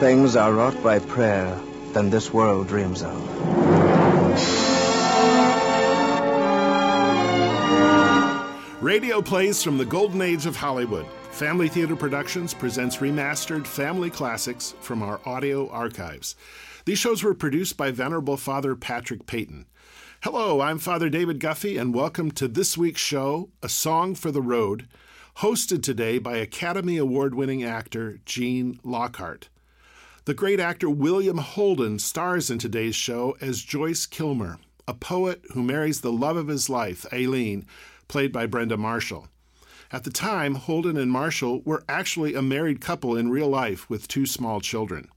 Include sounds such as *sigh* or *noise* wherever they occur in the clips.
things are wrought by prayer than this world dreams of. Radio plays from the golden age of Hollywood. Family Theater Productions presents remastered family classics from our audio archives. These shows were produced by Venerable Father Patrick Peyton. Hello, I'm Father David Guffey, and welcome to this week's show, A Song for the Road, hosted today by Academy Award winning actor Gene Lockhart. The great actor William Holden stars in today's show as Joyce Kilmer, a poet who marries the love of his life, Aline, played by Brenda Marshall. At the time, Holden and Marshall were actually a married couple in real life with two small children.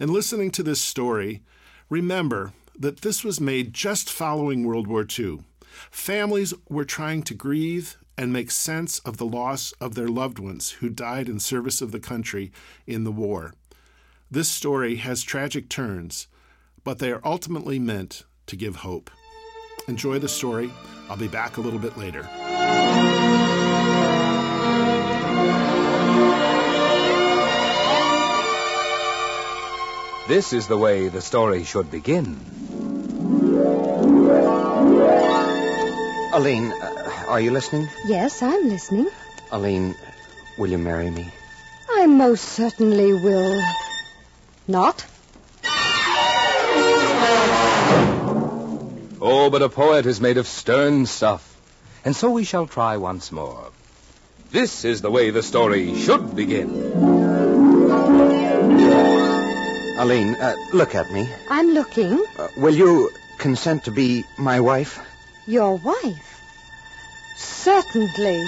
In listening to this story, remember that this was made just following World War II. Families were trying to grieve and make sense of the loss of their loved ones who died in service of the country in the war. This story has tragic turns, but they are ultimately meant to give hope. Enjoy the story. I'll be back a little bit later. This is the way the story should begin. Aline, uh, are you listening? Yes, I'm listening. Aline, will you marry me? I most certainly will. Not? Oh, but a poet is made of stern stuff. And so we shall try once more. This is the way the story should begin. Aline, uh, look at me. I'm looking. Uh, will you consent to be my wife? Your wife? Certainly.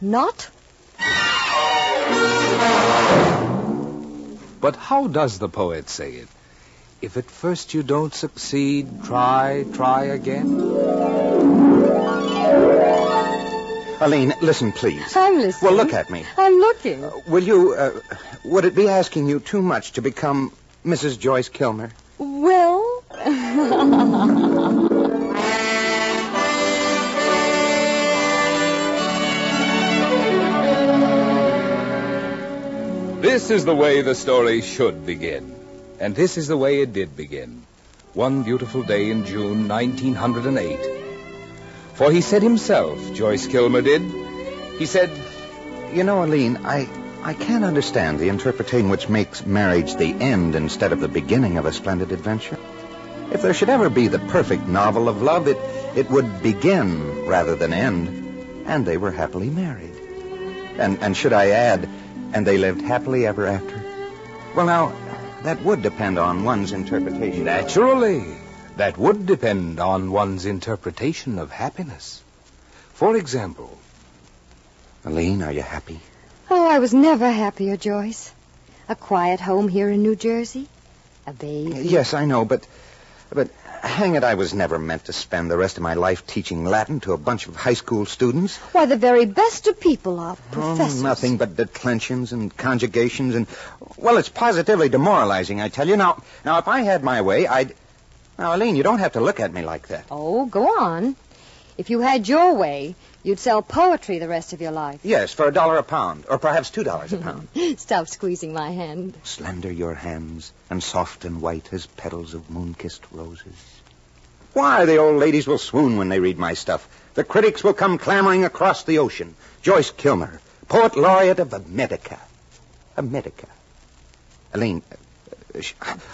Not? But how does the poet say it? If at first you don't succeed, try, try again. Aline, listen, please. I'm listening. Well, look at me. I'm looking. Will you, uh, would it be asking you too much to become Mrs. Joyce Kilmer? Well. *laughs* This is the way the story should begin. And this is the way it did begin. One beautiful day in June 1908. For he said himself, Joyce Kilmer did, he said, You know, Aline, I, I can't understand the interpretation which makes marriage the end instead of the beginning of a splendid adventure. If there should ever be the perfect novel of love, it, it would begin rather than end. And they were happily married. And, and should I add, and they lived happily ever after? Well, now, that would depend on one's interpretation. Naturally. That would depend on one's interpretation of happiness. For example, Aline, are you happy? Oh, I was never happier, Joyce. A quiet home here in New Jersey. A baby. Yes, I know, but but hang it, I was never meant to spend the rest of my life teaching Latin to a bunch of high school students. Why, the very best of people are oh, professors. Oh, nothing but declensions and conjugations and well, it's positively demoralizing, I tell you. Now now if I had my way, I'd Now, Aline, you don't have to look at me like that. Oh, go on. If you had your way, you'd sell poetry the rest of your life. Yes, for a dollar a pound, or perhaps two dollars a pound. *laughs* Stop squeezing my hand. Slender your hands, and soft and white as petals of moon-kissed roses. Why, the old ladies will swoon when they read my stuff. The critics will come clamoring across the ocean. Joyce Kilmer, poet laureate of America. America. Aline, sh-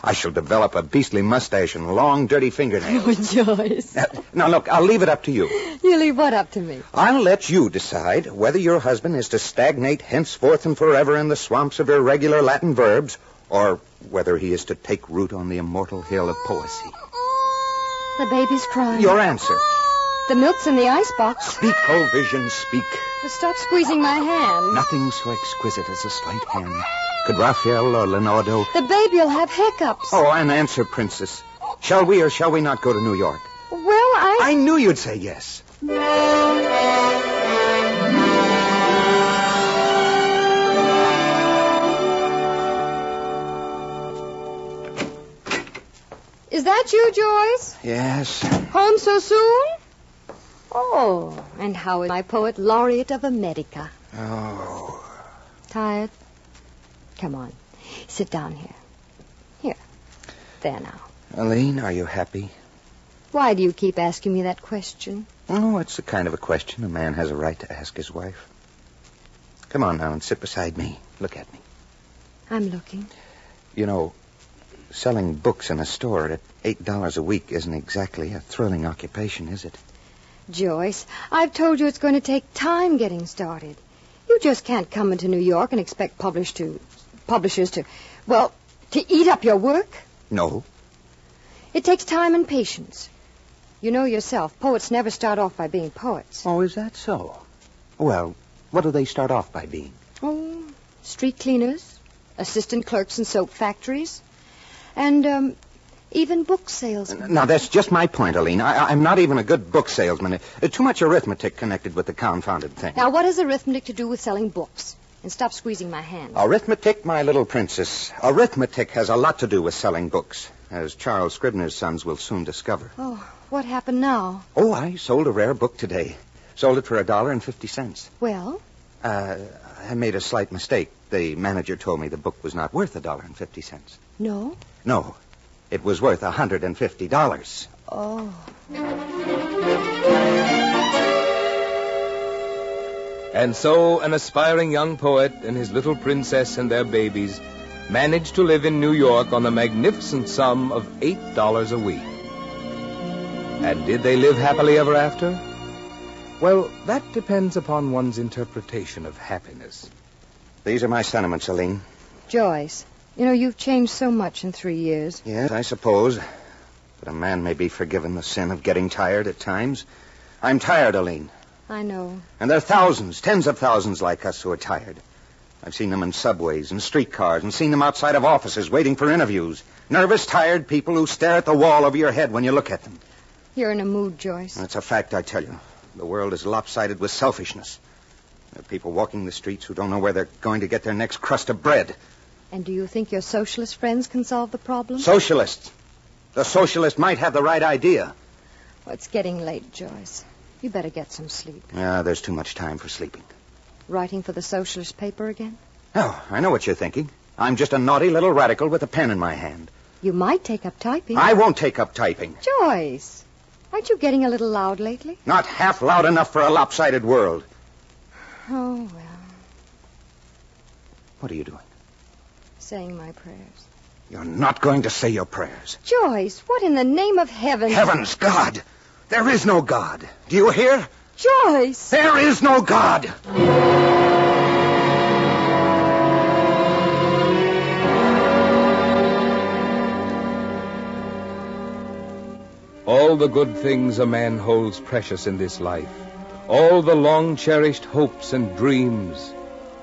I shall develop a beastly mustache and long, dirty fingernails. Oh, Joyce. Now, now, look, I'll leave it up to you. You leave what up to me? I'll let you decide whether your husband is to stagnate henceforth and forever in the swamps of irregular Latin verbs, or whether he is to take root on the immortal hill of poesy. The baby's crying. Your answer. The milk's in the icebox. Speak, O vision, speak. Stop squeezing my hand. Nothing so exquisite as a slight hand. Could Raphael or Leonardo... The baby'll have hiccups. Oh, an answer, princess. Shall we or shall we not go to New York? Well, I... I knew you'd say yes. Is that you, Joyce? Yes. Home so soon? Oh, and how is my poet laureate of America? Oh. Tired? Come on. Sit down here. Here. There now. Aline, are you happy? Why do you keep asking me that question? Oh, it's the kind of a question a man has a right to ask his wife. Come on now and sit beside me. Look at me. I'm looking. You know, selling books in a store at eight dollars a week isn't exactly a thrilling occupation, is it? Joyce, I've told you it's going to take time getting started. You just can't come into New York and expect publish to, publishers to, well, to eat up your work. No. It takes time and patience. You know yourself, poets never start off by being poets. Oh, is that so? Well, what do they start off by being? Oh, street cleaners, assistant clerks in soap factories, and um, even book salesmen. Now, that's just my point, Aline. I, I'm not even a good book salesman. Uh, too much arithmetic connected with the confounded thing. Now, what has arithmetic to do with selling books? And stop squeezing my hand. Arithmetic, my little princess. Arithmetic has a lot to do with selling books, as Charles Scribner's sons will soon discover. Oh, what happened now? Oh, I sold a rare book today. Sold it for a dollar and fifty cents. Well, Uh, I made a slight mistake. The manager told me the book was not worth a dollar and fifty cents. no. No, it was worth a hundred and fifty dollars. Oh. And so an aspiring young poet and his little princess and their babies managed to live in New York on the magnificent sum of $8 a week. And did they live happily ever after? Well, that depends upon one's interpretation of happiness. These are my sentiments, Aline. Joyce, you know, you've changed so much in three years. Yes, I suppose. But a man may be forgiven the sin of getting tired at times. I'm tired, Aline. I know. And there are thousands, tens of thousands like us who are tired. I've seen them in subways and streetcars and seen them outside of offices waiting for interviews. Nervous, tired people who stare at the wall over your head when you look at them. You're in a mood, Joyce. That's a fact, I tell you. The world is lopsided with selfishness. There are people walking the streets who don't know where they're going to get their next crust of bread. And do you think your socialist friends can solve the problem? Socialists. The socialist might have the right idea. Well, it's getting late, Joyce. You better get some sleep. Yeah, there's too much time for sleeping. Writing for the socialist paper again? Oh, I know what you're thinking. I'm just a naughty little radical with a pen in my hand. You might take up typing. I won't take up typing. Joyce, aren't you getting a little loud lately? Not half loud enough for a lopsided world. Oh, well, What are you doing? saying my prayers. You're not going to say your prayers. Joyce, what in the name of heaven? Heavens, God! There is no God. Do you hear? Joyce! There is no God! All the good things a man holds precious in this life, all the long cherished hopes and dreams,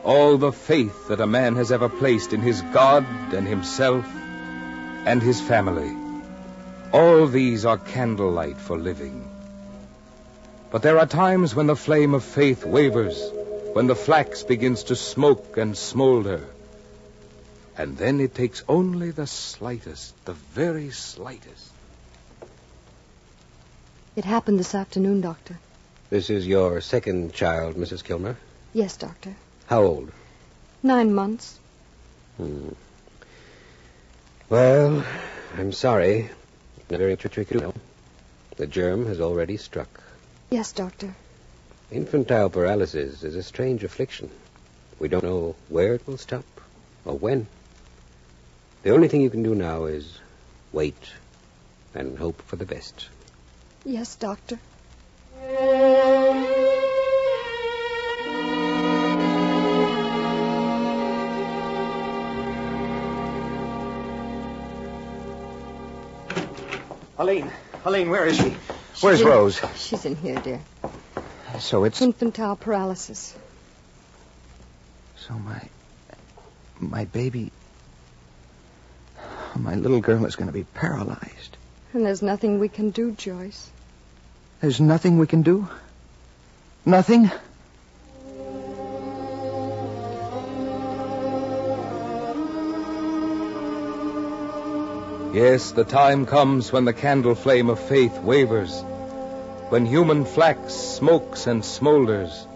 all the faith that a man has ever placed in his God and himself and his family, all these are candlelight for living. But there are times when the flame of faith wavers, when the flax begins to smoke and smolder. And then it takes only the slightest, the very slightest. It happened this afternoon, Doctor. This is your second child, Mrs. Kilmer. Yes, Doctor. How old? Nine months. Hmm. Well, I'm sorry. Very tricky. The germ has already struck. Yes, Doctor. Infantile paralysis is a strange affliction. We don't know where it will stop or when. The only thing you can do now is wait and hope for the best. Yes, Doctor. Aline, Aline, where is she? Where's She's in- Rose? She's in here, dear. So it's Infantile paralysis. so my my baby, my little girl is going to be paralyzed. And there's nothing we can do, Joyce. There's nothing we can do. Nothing. Yes, the time comes when the candle flame of faith wavers, when human flax smokes and smolders.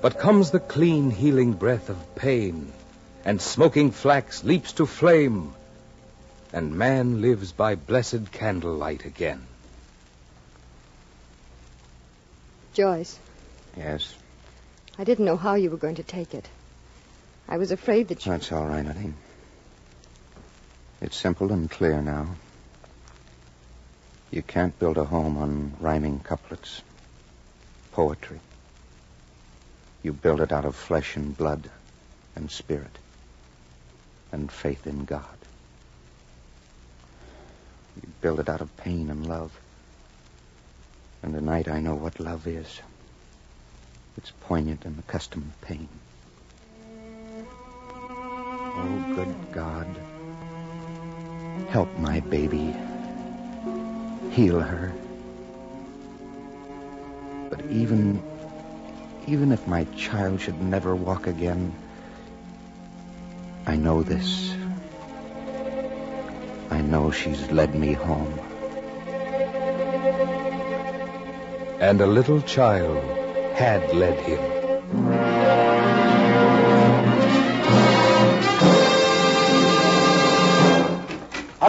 But comes the clean, healing breath of pain, and smoking flax leaps to flame, and man lives by blessed candlelight again. Joyce, Yes, I didn't know how you were going to take it. I was afraid that you. that's all right, Aline. It's simple and clear now. You can't build a home on rhyming couplets, poetry. You build it out of flesh and blood and spirit and faith in God. You build it out of pain and love. And tonight I know what love is. It's poignant and accustomed pain. Oh, good God. Help my baby. Heal her. But even even if my child should never walk again, I know this. I know she's led me home. And a little child had led him.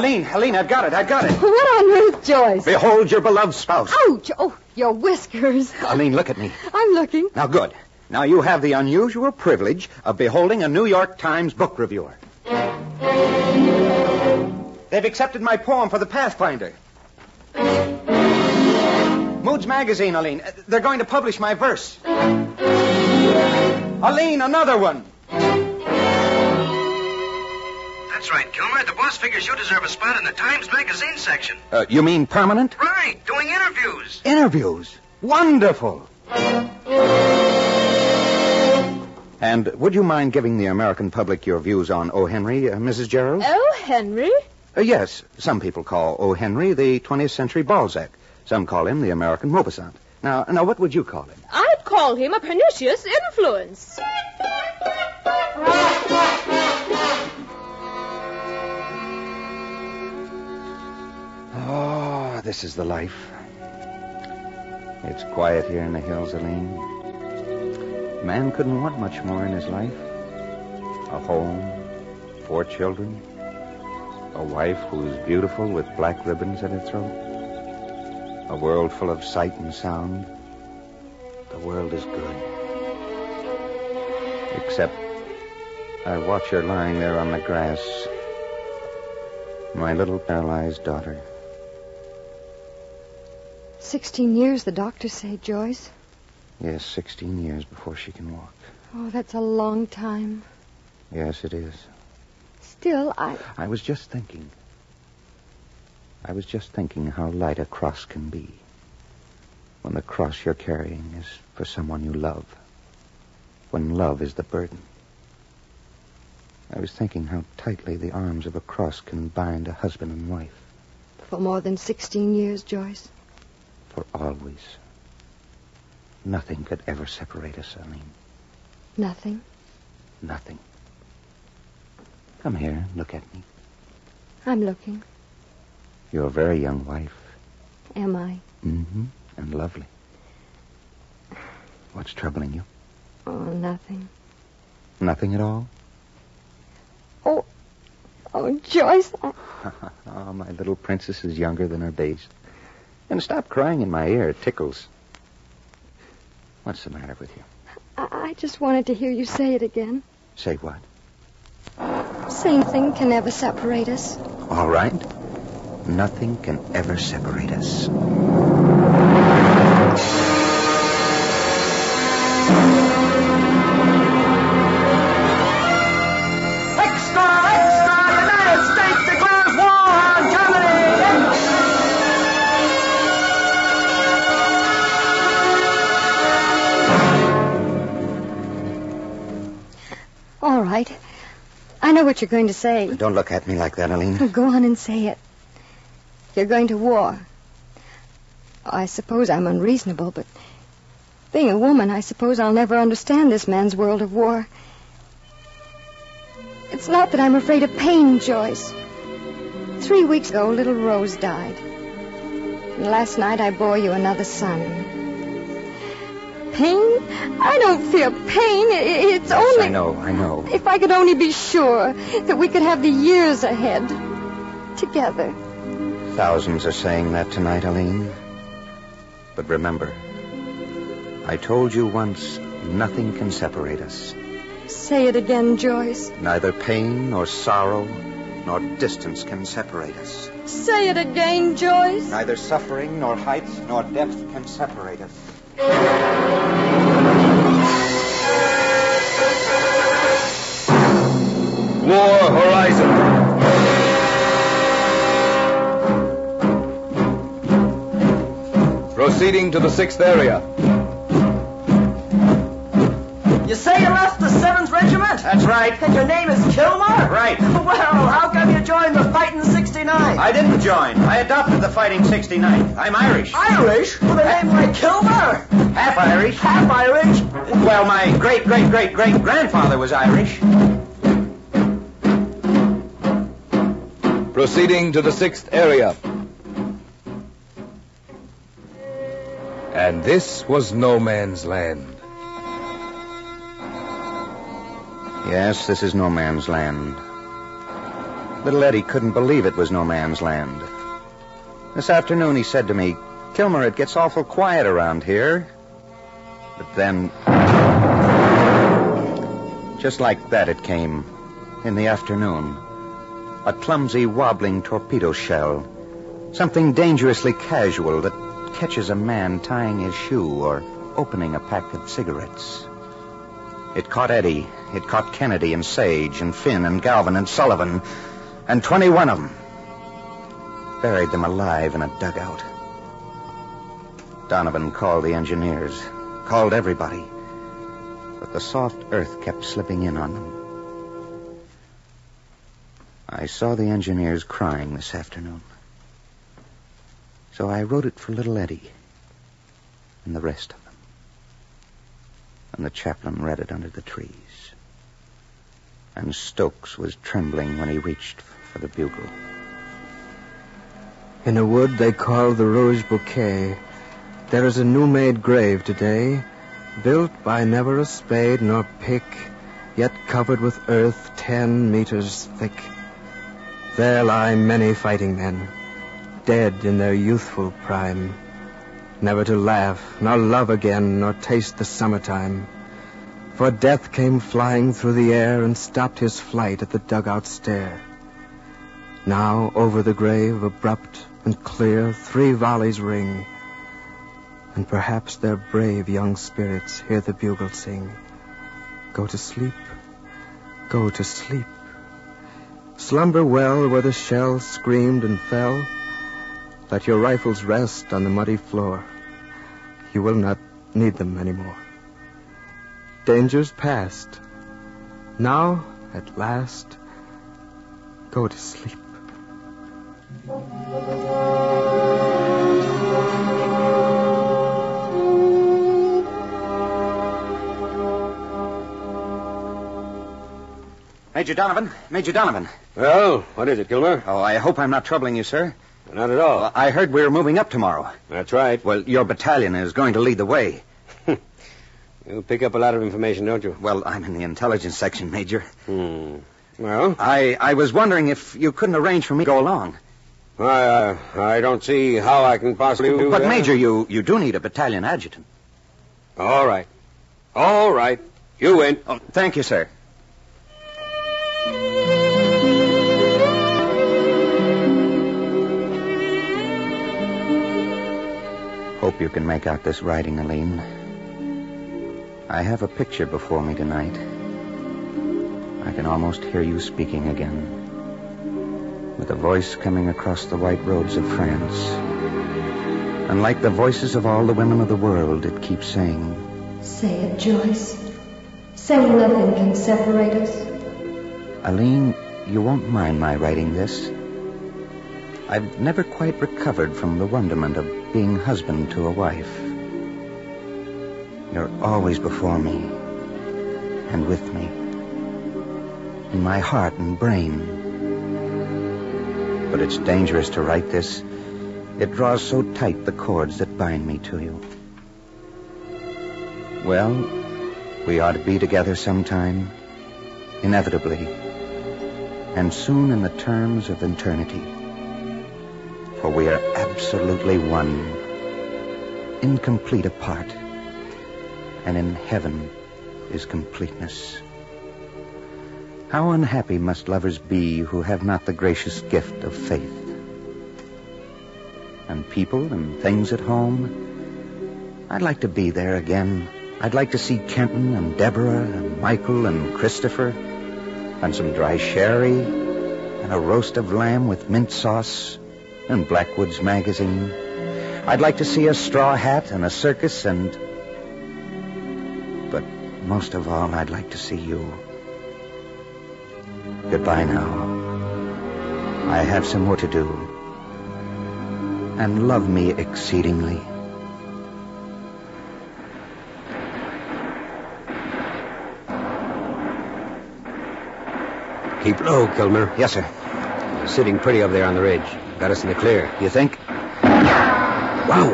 Aline, Aline, I've got it, I've got it. What on earth, Joyce? Behold your beloved spouse. Ouch! Oh, your whiskers. *laughs* Aline, look at me. I'm looking. Now, good. Now you have the unusual privilege of beholding a New York Times book reviewer. They've accepted my poem for the Pathfinder. Moods Magazine, Aline. They're going to publish my verse. Aline, another one. That's right, Kilmer. The boss figures you deserve a spot in the Times Magazine section. Uh, you mean permanent? Right, doing interviews. Interviews. Wonderful. And would you mind giving the American public your views on O. Henry, uh, Mrs. Gerald? O. Henry? Uh, yes, some people call O. Henry the 20th century Balzac. Some call him the American Maupassant. Now, now, what would you call him? I'd call him a pernicious influence. Oh, this is the life. It's quiet here in the hills, Aline. Man couldn't want much more in his life. A home, four children, a wife who's beautiful with black ribbons at her throat, a world full of sight and sound. The world is good. Except I watch her lying there on the grass. My little paralyzed daughter. Sixteen years, the doctors say, Joyce. Yes, 16 years before she can walk. Oh, that's a long time. Yes, it is. Still, I. I was just thinking. I was just thinking how light a cross can be. When the cross you're carrying is for someone you love. When love is the burden. I was thinking how tightly the arms of a cross can bind a husband and wife For more than 16 years, Joyce. For always. Nothing could ever separate us, Aline. Nothing. Nothing. Come here, look at me. I'm looking. You're a very young wife. Am I? Mm-hmm. And lovely. What's troubling you? Oh, nothing. Nothing at all? Oh, oh, Joyce. I... *laughs* oh, my little princess is younger than her days. And stop crying in my ear. It tickles. What's the matter with you? I I just wanted to hear you say it again. Say what? Same thing can never separate us. All right. Nothing can ever separate us. You're going to say. Don't look at me like that, Aline. Go on and say it. You're going to war. I suppose I'm unreasonable, but being a woman, I suppose I'll never understand this man's world of war. It's not that I'm afraid of pain, Joyce. Three weeks ago, little Rose died. And last night, I bore you another son. Pain. I don't feel pain. It's Yes, only. I know, I know. If I could only be sure that we could have the years ahead together. Thousands are saying that tonight, Aline. But remember, I told you once nothing can separate us. Say it again, Joyce. Neither pain nor sorrow nor distance can separate us. Say it again, Joyce. Neither suffering nor heights nor depth can separate us. War Horizon. Proceeding to the sixth area. You say you left the 7th Regiment? That's right. And your name is Kilmer? Right. Well, how come you joined the Fighting 69? I didn't join. I adopted the Fighting 69th. I'm Irish. Irish? With a name like Kilmer? Half Irish. Half Irish? Well, my great, great, great, great grandfather was Irish. Proceeding to the sixth area. And this was no man's land. Yes, this is no man's land. Little Eddie couldn't believe it was no man's land. This afternoon he said to me, Kilmer, it gets awful quiet around here. But then, just like that, it came in the afternoon. A clumsy, wobbling torpedo shell. Something dangerously casual that catches a man tying his shoe or opening a pack of cigarettes. It caught Eddie. It caught Kennedy and Sage and Finn and Galvin and Sullivan and 21 of them. Buried them alive in a dugout. Donovan called the engineers, called everybody. But the soft earth kept slipping in on them. I saw the engineers crying this afternoon. So I wrote it for little Eddie and the rest of them. And the chaplain read it under the trees. And Stokes was trembling when he reached for the bugle. In a wood they call the Rouge Bouquet, there is a new-made grave today, built by never a spade nor pick, yet covered with earth ten meters thick. There lie many fighting men, dead in their youthful prime, never to laugh, nor love again, nor taste the summertime. For death came flying through the air and stopped his flight at the dugout stair. Now over the grave, abrupt and clear, three volleys ring, and perhaps their brave young spirits hear the bugle sing. Go to sleep, go to sleep. Slumber well where the shells screamed and fell. Let your rifles rest on the muddy floor. You will not need them anymore. Danger's past. Now, at last, go to sleep. Major Donovan, Major Donovan. Well, what is it, Kilmer? Oh, I hope I'm not troubling you, sir. Not at all. Well, I heard we were moving up tomorrow. That's right. Well, your battalion is going to lead the way. *laughs* You pick up a lot of information, don't you? Well, I'm in the intelligence section, Major. Hmm. Well, I, I was wondering if you couldn't arrange for me to go along. I, uh, I don't see how I can possibly do But, that. Major, you, you do need a battalion adjutant. All right. All right. You win. Oh, thank you, sir. Hope you can make out this writing, Aline. I have a picture before me tonight. I can almost hear you speaking again. With a voice coming across the white roads of France. And like the voices of all the women of the world, it keeps saying, Say it, Joyce. Say nothing can separate us. Aline, you won't mind my writing this. I've never quite recovered from the wonderment of being husband to a wife. You're always before me and with me, in my heart and brain. But it's dangerous to write this. It draws so tight the cords that bind me to you. Well, we ought to be together sometime, inevitably, and soon in the terms of eternity. For we are absolutely one, incomplete apart, and in heaven is completeness. How unhappy must lovers be who have not the gracious gift of faith? And people and things at home, I'd like to be there again. I'd like to see Kenton and Deborah and Michael and Christopher and some dry sherry and a roast of lamb with mint sauce and Blackwood's magazine. I'd like to see a straw hat and a circus and. But most of all, I'd like to see you. Goodbye now. I have some more to do. And love me exceedingly. Keep low, Kilmer. Yes, sir. Sitting pretty up there on the ridge. Got us in the clear. You think? Wow.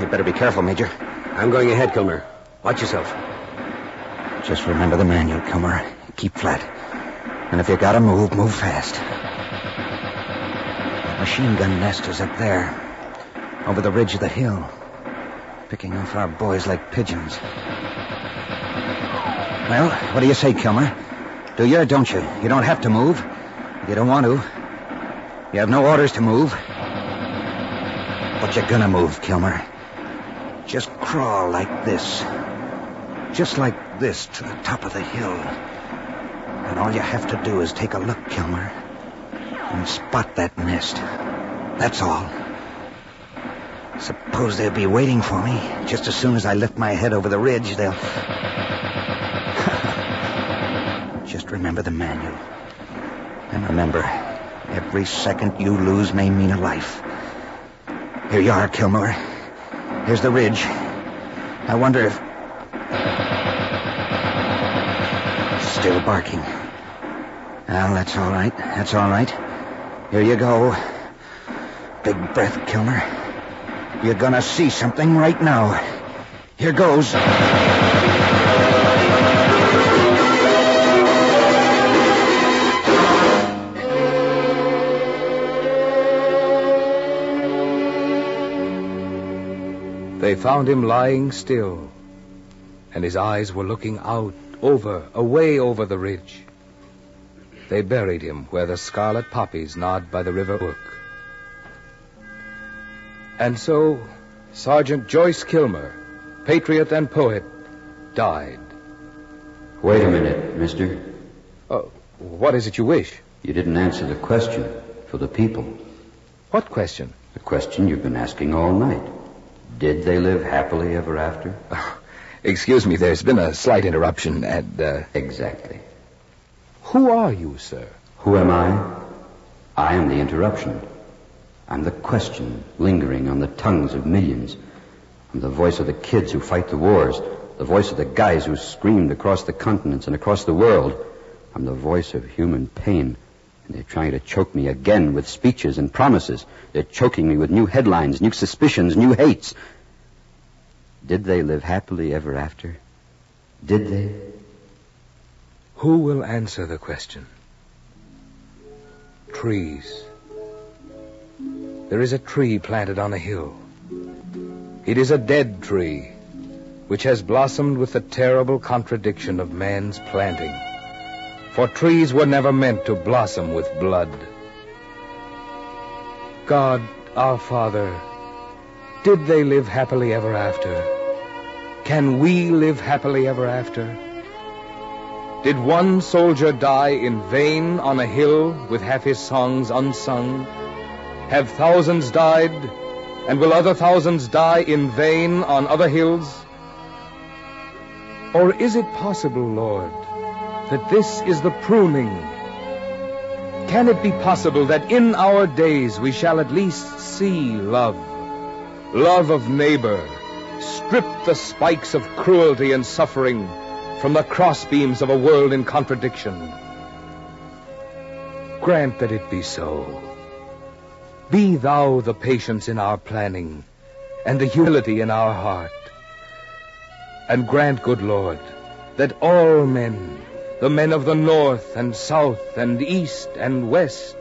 You'd better be careful, Major. I'm going ahead, Kilmer. Watch yourself. Just remember the manual, Kilmer. Keep flat. And if you gotta move, move fast. That machine gun nest is up there, over the ridge of the hill, picking off our boys like pigeons. Well, what do you say, Kilmer? Do you or don't you? You don't have to move. You don't want to. You have no orders to move. But you're gonna move, Kilmer. Just crawl like this. Just like this to the top of the hill. And all you have to do is take a look, Kilmer. And spot that nest. That's all. Suppose they'll be waiting for me. Just as soon as I lift my head over the ridge, they'll. *laughs* Just remember the manual. And remember, every second you lose may mean a life. Here you are, Kilmer. Here's the ridge. I wonder if. Still barking. Well, that's all right. That's all right. Here you go. Big breath, Kilmer. You're gonna see something right now. Here goes. They found him lying still, and his eyes were looking out, over, away over the ridge. They buried him where the scarlet poppies nod by the river brook. And so, Sergeant Joyce Kilmer, patriot and poet, died. Wait a minute, mister. Oh, what is it you wish? You didn't answer the question for the people. What question? The question you've been asking all night. Did they live happily ever after? Oh, excuse me, there's been a slight interruption, and, uh... Exactly. Who are you, sir? Who am I? I am the interruption. I'm the question lingering on the tongues of millions. I'm the voice of the kids who fight the wars, the voice of the guys who screamed across the continents and across the world. I'm the voice of human pain. They're trying to choke me again with speeches and promises. They're choking me with new headlines, new suspicions, new hates. Did they live happily ever after? Did they? Who will answer the question? Trees. There is a tree planted on a hill. It is a dead tree, which has blossomed with the terrible contradiction of man's planting. For trees were never meant to blossom with blood. God, our Father, did they live happily ever after? Can we live happily ever after? Did one soldier die in vain on a hill with half his songs unsung? Have thousands died, and will other thousands die in vain on other hills? Or is it possible, Lord, that this is the pruning? Can it be possible that in our days we shall at least see love, love of neighbor, strip the spikes of cruelty and suffering from the crossbeams of a world in contradiction? Grant that it be so. Be thou the patience in our planning and the humility in our heart. And grant, good Lord, that all men, the men of the north and south and east and west,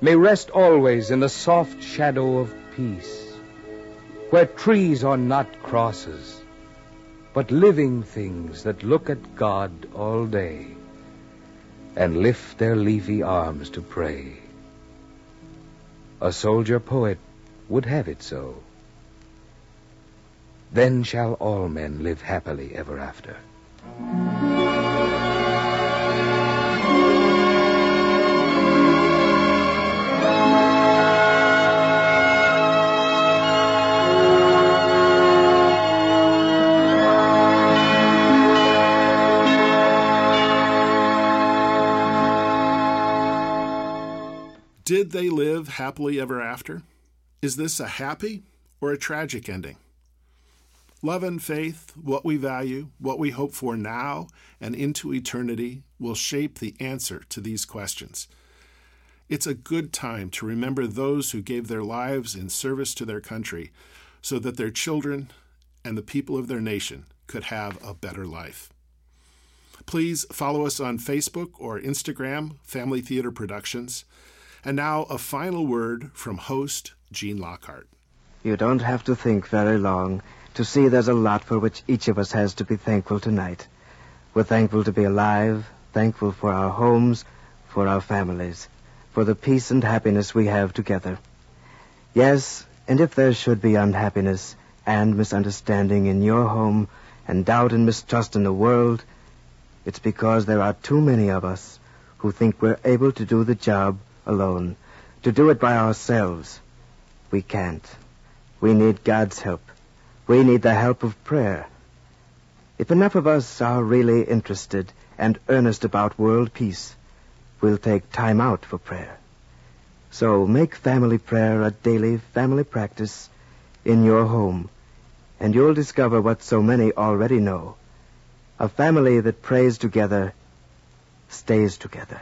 may rest always in the soft shadow of peace, where trees are not crosses, but living things that look at God all day and lift their leafy arms to pray. A soldier poet would have it so. Then shall all men live happily ever after. Did they live happily ever after? Is this a happy or a tragic ending? Love and faith, what we value, what we hope for now and into eternity, will shape the answer to these questions. It's a good time to remember those who gave their lives in service to their country so that their children and the people of their nation could have a better life. Please follow us on Facebook or Instagram, Family Theater Productions. And now a final word from host Gene Lockhart. You don't have to think very long to see there's a lot for which each of us has to be thankful tonight. We're thankful to be alive, thankful for our homes, for our families, for the peace and happiness we have together. Yes, and if there should be unhappiness and misunderstanding in your home and doubt and mistrust in the world, it's because there are too many of us who think we're able to do the job alone, to do it by ourselves. We can't. We need God's help. We need the help of prayer. If enough of us are really interested and earnest about world peace, we'll take time out for prayer. So make family prayer a daily family practice in your home, and you'll discover what so many already know. A family that prays together stays together.